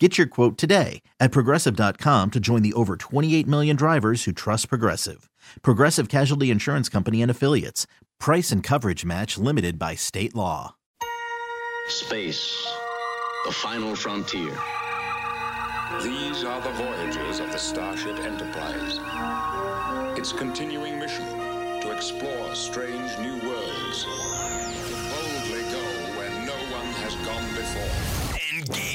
Get your quote today at progressive.com to join the over 28 million drivers who trust Progressive. Progressive Casualty Insurance Company and Affiliates. Price and coverage match limited by state law. Space, the final frontier. These are the voyages of the Starship Enterprise. Its continuing mission to explore strange new worlds, to boldly go where no one has gone before. Engage.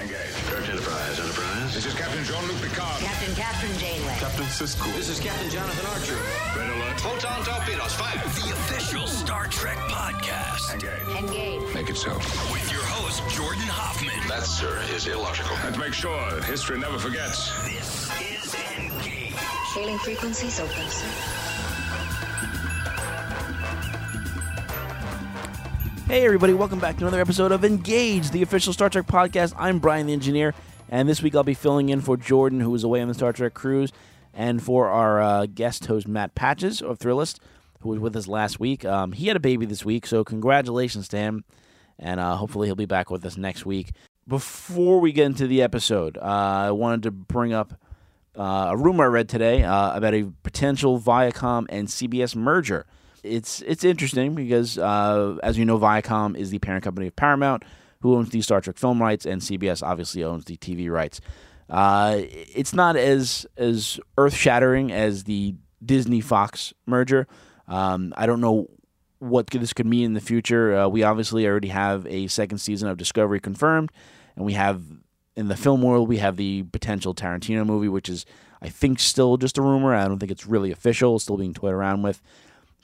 Engage. Direct Enterprise, Enterprise. This is Captain Jean-Luc Picard. Captain Kathryn Janeway. Captain Sisko. This is Captain Jonathan Archer. Red alert. Photon torpedoes, fire. The official Star Trek podcast. Engage. Engage. Make it so. With your host, Jordan Hoffman. That, sir, is illogical. And make sure history never forgets. This is Engage. Hailing frequencies open, sir. Hey, everybody, welcome back to another episode of Engage, the official Star Trek podcast. I'm Brian the Engineer, and this week I'll be filling in for Jordan, who was away on the Star Trek cruise, and for our uh, guest host, Matt Patches of Thrillist, who was with us last week. Um, he had a baby this week, so congratulations to him, and uh, hopefully he'll be back with us next week. Before we get into the episode, uh, I wanted to bring up uh, a rumor I read today uh, about a potential Viacom and CBS merger. It's it's interesting because, uh, as you know, Viacom is the parent company of Paramount, who owns the Star Trek film rights, and CBS obviously owns the TV rights. Uh, it's not as as earth shattering as the Disney Fox merger. Um, I don't know what this could mean in the future. Uh, we obviously already have a second season of Discovery confirmed, and we have in the film world we have the potential Tarantino movie, which is I think still just a rumor. I don't think it's really official. It's still being toyed around with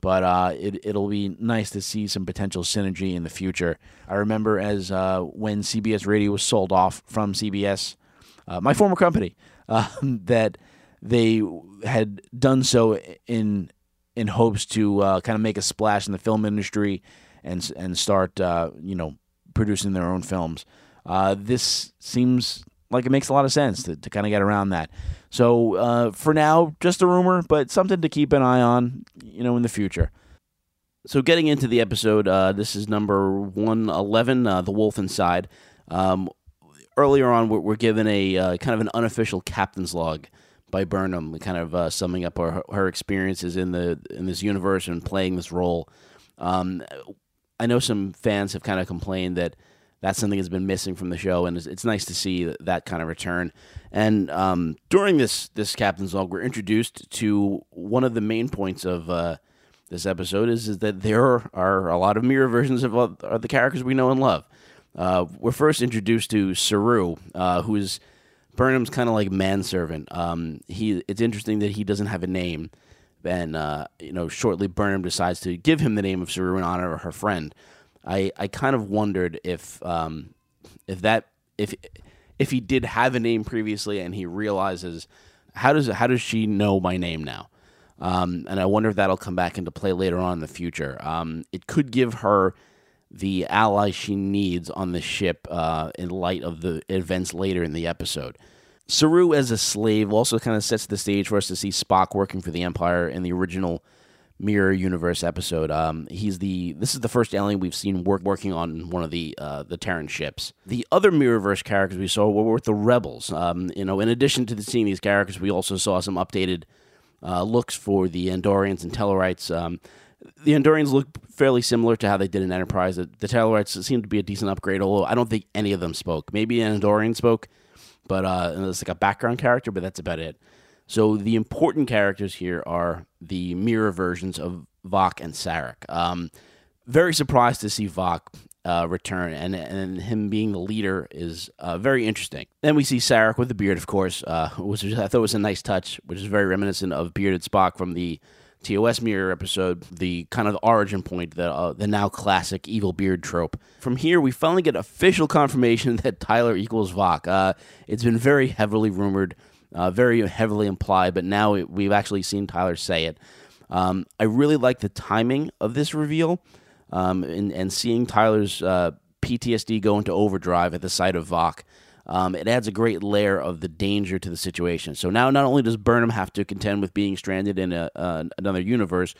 but uh, it, it'll be nice to see some potential synergy in the future. I remember as uh, when CBS Radio was sold off from CBS, uh, my former company, um, that they had done so in in hopes to uh, kind of make a splash in the film industry and and start uh, you know producing their own films. Uh, this seems like it makes a lot of sense to, to kind of get around that. So uh, for now, just a rumor, but something to keep an eye on, you know, in the future. So getting into the episode, uh, this is number one eleven, uh, the Wolf Inside. Um, earlier on, we're, we're given a uh, kind of an unofficial captain's log by Burnham, kind of uh, summing up her, her experiences in the in this universe and playing this role. Um, I know some fans have kind of complained that that's something that's been missing from the show, and it's, it's nice to see that, kind of return. And um, during this this captain's log, we're introduced to one of the main points of uh, this episode is, is that there are a lot of mirror versions of, of the characters we know and love. Uh, we're first introduced to Saru, uh, who is Burnham's kind of like manservant. Um, he it's interesting that he doesn't have a name, and uh, you know, shortly Burnham decides to give him the name of Saru in honor of her friend. I, I kind of wondered if um, if that if if he did have a name previously and he realizes how does how does she know my name now? Um, and I wonder if that'll come back into play later on in the future. Um, it could give her the ally she needs on the ship uh, in light of the events later in the episode. Saru as a slave also kind of sets the stage for us to see Spock working for the Empire in the original Mirror Universe episode. Um, he's the this is the first alien we've seen work working on one of the uh, the Terran ships. The other Mirrorverse characters we saw were with the Rebels. Um, you know, in addition to the, seeing these characters, we also saw some updated uh, looks for the Andorians and Tellarites. Um, the Andorians look fairly similar to how they did in Enterprise. The, Tellarites seem to be a decent upgrade, although I don't think any of them spoke. Maybe an Andorian spoke, but uh, it's like a background character, but that's about it. So the important characters here are the mirror versions of Voq and Sarek. Um, very surprised to see Voq uh, return, and and him being the leader is uh, very interesting. Then we see Sarek with the beard, of course, uh, which I thought was a nice touch, which is very reminiscent of bearded Spock from the TOS mirror episode, the kind of origin point, the uh, the now classic evil beard trope. From here, we finally get official confirmation that Tyler equals Voq. Uh, it's been very heavily rumored uh, very heavily implied, but now it, we've actually seen Tyler say it. Um, I really like the timing of this reveal um, and, and seeing Tyler's uh, PTSD go into overdrive at the sight of Voq. Um, it adds a great layer of the danger to the situation. So now, not only does Burnham have to contend with being stranded in a, uh, another universe,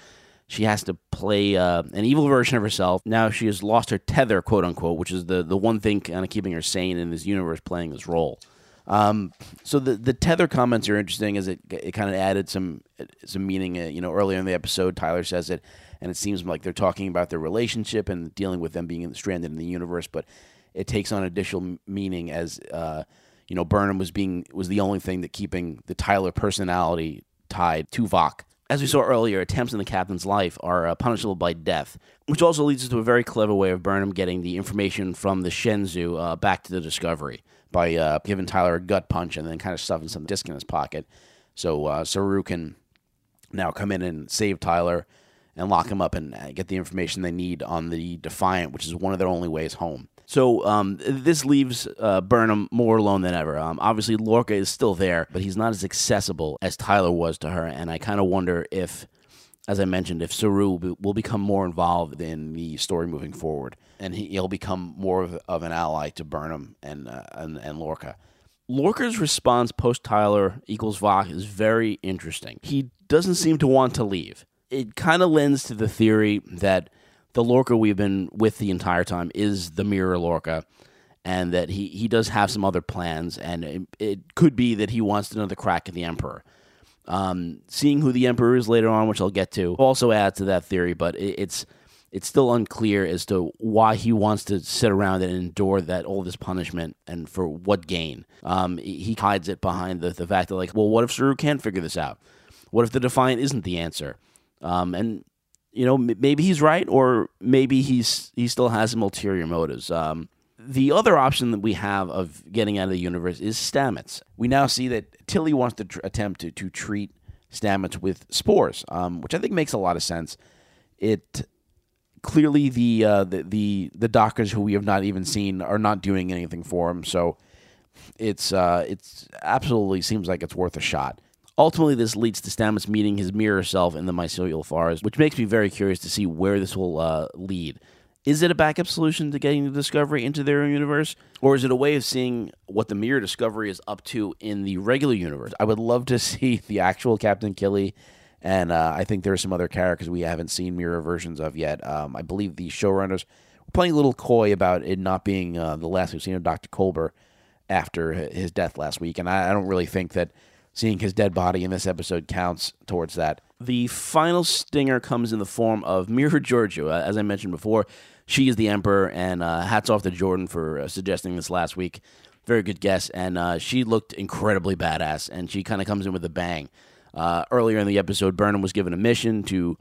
she has to play uh, an evil version of herself. Now she has lost her tether, quote unquote, which is the, the one thing kind of keeping her sane in this universe playing this role. Um, so the the tether comments are interesting as it it kind of added some some meaning. Uh, you know, earlier in the episode, Tyler says it, and it seems like they're talking about their relationship and dealing with them being stranded in the universe, but it takes on additional meaning as uh, you know Burnham was being was the only thing that keeping the Tyler personality tied to Voq. As we saw earlier, attempts in the captain's life are uh, punishable by death, which also leads us to a very clever way of Burnham getting the information from the Shenzhou uh, back to the Discovery by uh, giving Tyler a gut punch and then kind of stuffing some disc in his pocket. So uh, Saru can now come in and save Tyler and lock him up and uh, get the information they need on the Defiant, which is one of their only ways home. So um, this leaves uh, Burnham more alone than ever. Um, obviously, Lorca is still there, but he's not as accessible as Tyler was to her. And I kind of wonder if, as I mentioned, if Saru will, become more involved in the story moving forward, and he, will become more of, of, an ally to Burnham and uh, and, and Lorca. Lorca's response post Tyler equals Voq is very interesting. He doesn't seem to want to leave. It kind of lends to the theory that the Lorca we've been with the entire time is the mirror Lorca, and that he, he does have some other plans, and it, it could be that he wants another crack at the Emperor. Um, seeing who the Emperor is later on, which I'll get to, also adds to that theory, but it, it's it's still unclear as to why he wants to sit around and endure that all this punishment and for what gain. Um, he hides it behind the, the fact that like, well, what if Saru can't figure this out? What if the Defiant isn't the answer? Um, and you know, maybe he's right, or maybe he's he still has some ulterior motives. Um, the other option that we have of getting out of the universe is Stamets. We now see that Tilly wants to tr- attempt to, to treat Stamets with spores, um, which I think makes a lot of sense. It clearly the, uh, the the the doctors who we have not even seen are not doing anything for him, so it's uh, it's absolutely seems like it's worth a shot. Ultimately, this leads to Stamets meeting his mirror self in the mycelial forest, which makes me very curious to see where this will uh, lead. Is it a backup solution to getting the Discovery into their universe? Or is it a way of seeing what the Mirror Discovery is up to in the regular universe? I would love to see the actual Captain Killy, and uh, I think there are some other characters we haven't seen mirror versions of yet. Um, I believe the showrunners were playing a little coy about it not being uh, the last we've seen of Dr. Culber after his death last week, and I, I don't really think that seeing his dead body in this episode counts towards that. The final stinger comes in the form of Mirror Georgiou. Uh, as I mentioned before, she is the Emperor, and uh, hats off to Jordan for uh, suggesting this last week. Very good guess, and uh, she looked incredibly badass, and she kind of comes in with a bang. Uh, earlier in the episode, Burnham was given a mission to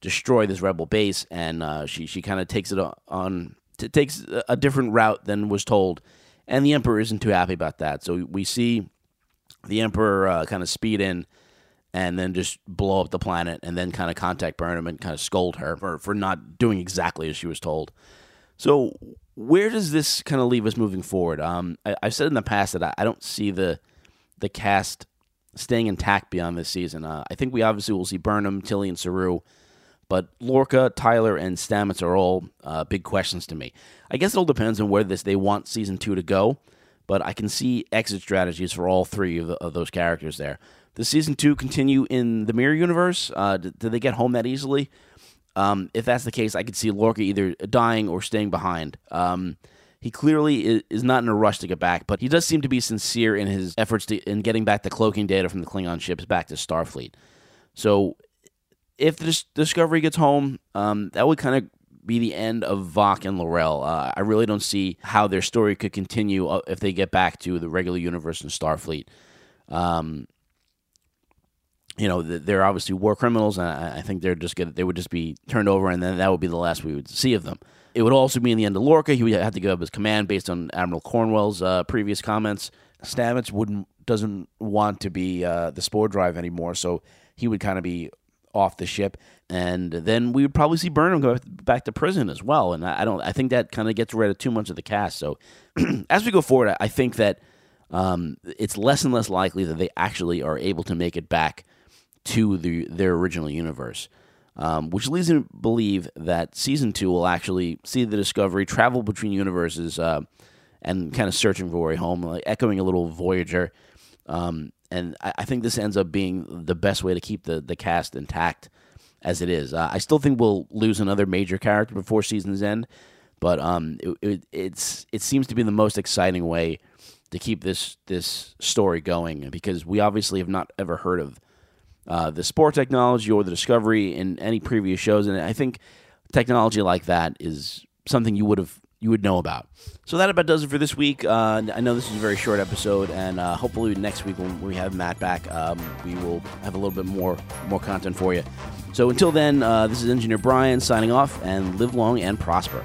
destroy this rebel base, and uh, she she kind of takes it on, t- takes a different route than was told, and the Emperor isn't too happy about that. So we see the Emperor uh, kind of speed in and then just blow up the planet and then kind of contact Burnham and kind of scold her for, for not doing exactly as she was told. So where does this kind of leave us moving forward? Um, I, have said in the past that I, I, don't see the the cast staying intact beyond this season. Uh, I think we obviously will see Burnham, Tilly, and Saru, but Lorca, Tyler, and Stamets are all uh, big questions to me. I guess it all depends on where this they want season two to go but I can see exit strategies for all three of, the, of those characters there. Does season two continue in the mirror universe? Uh, do, do, they get home that easily? Um, if that's the case, I could see Lorca either dying or staying behind. Um, he clearly is not in a rush to get back, but he does seem to be sincere in his efforts to, in getting back the cloaking data from the Klingon ships back to Starfleet. So, if the Discovery gets home, um, that would kind of be the end of Voq and L'Rell. Uh, I really don't see how their story could continue uh, if they get back to the regular universe and Starfleet. Um, you know, they're obviously war criminals, and I think they're just good. They would just be turned over, and then that would be the last we would see of them. It would also mean the end of Lorca. He would have to give up his command based on Admiral Cornwell's uh, previous comments. Stamets wouldn't doesn't want to be uh, the spore drive anymore, so he would kind of be off the ship, and then we would probably see Burnham go back to prison as well. And I, don't, I think that kind of gets rid of too much of the cast. So as we go forward, I think that um, it's less and less likely that they actually are able to make it back to the their original universe, um, which leads me to believe that season two will actually see the Discovery travel between universes uh, and kind of searching for a home, like echoing a little Voyager. Um, and I, I think this ends up being the best way to keep the the cast intact as it is. Uh, I still think we'll lose another major character before season's end, but um, it, it, it's it seems to be the most exciting way to keep this this story going because we obviously have not ever heard of uh, the spore technology or the discovery in any previous shows, and I think technology like that is something you would have you would know about. So that about does it for this week. Uh, I know this is a very short episode, and uh, hopefully next week when we have Matt back, um, we will have a little bit more more content for you. So until then, uh, this is Engineer Brian signing off, and live long and prosper.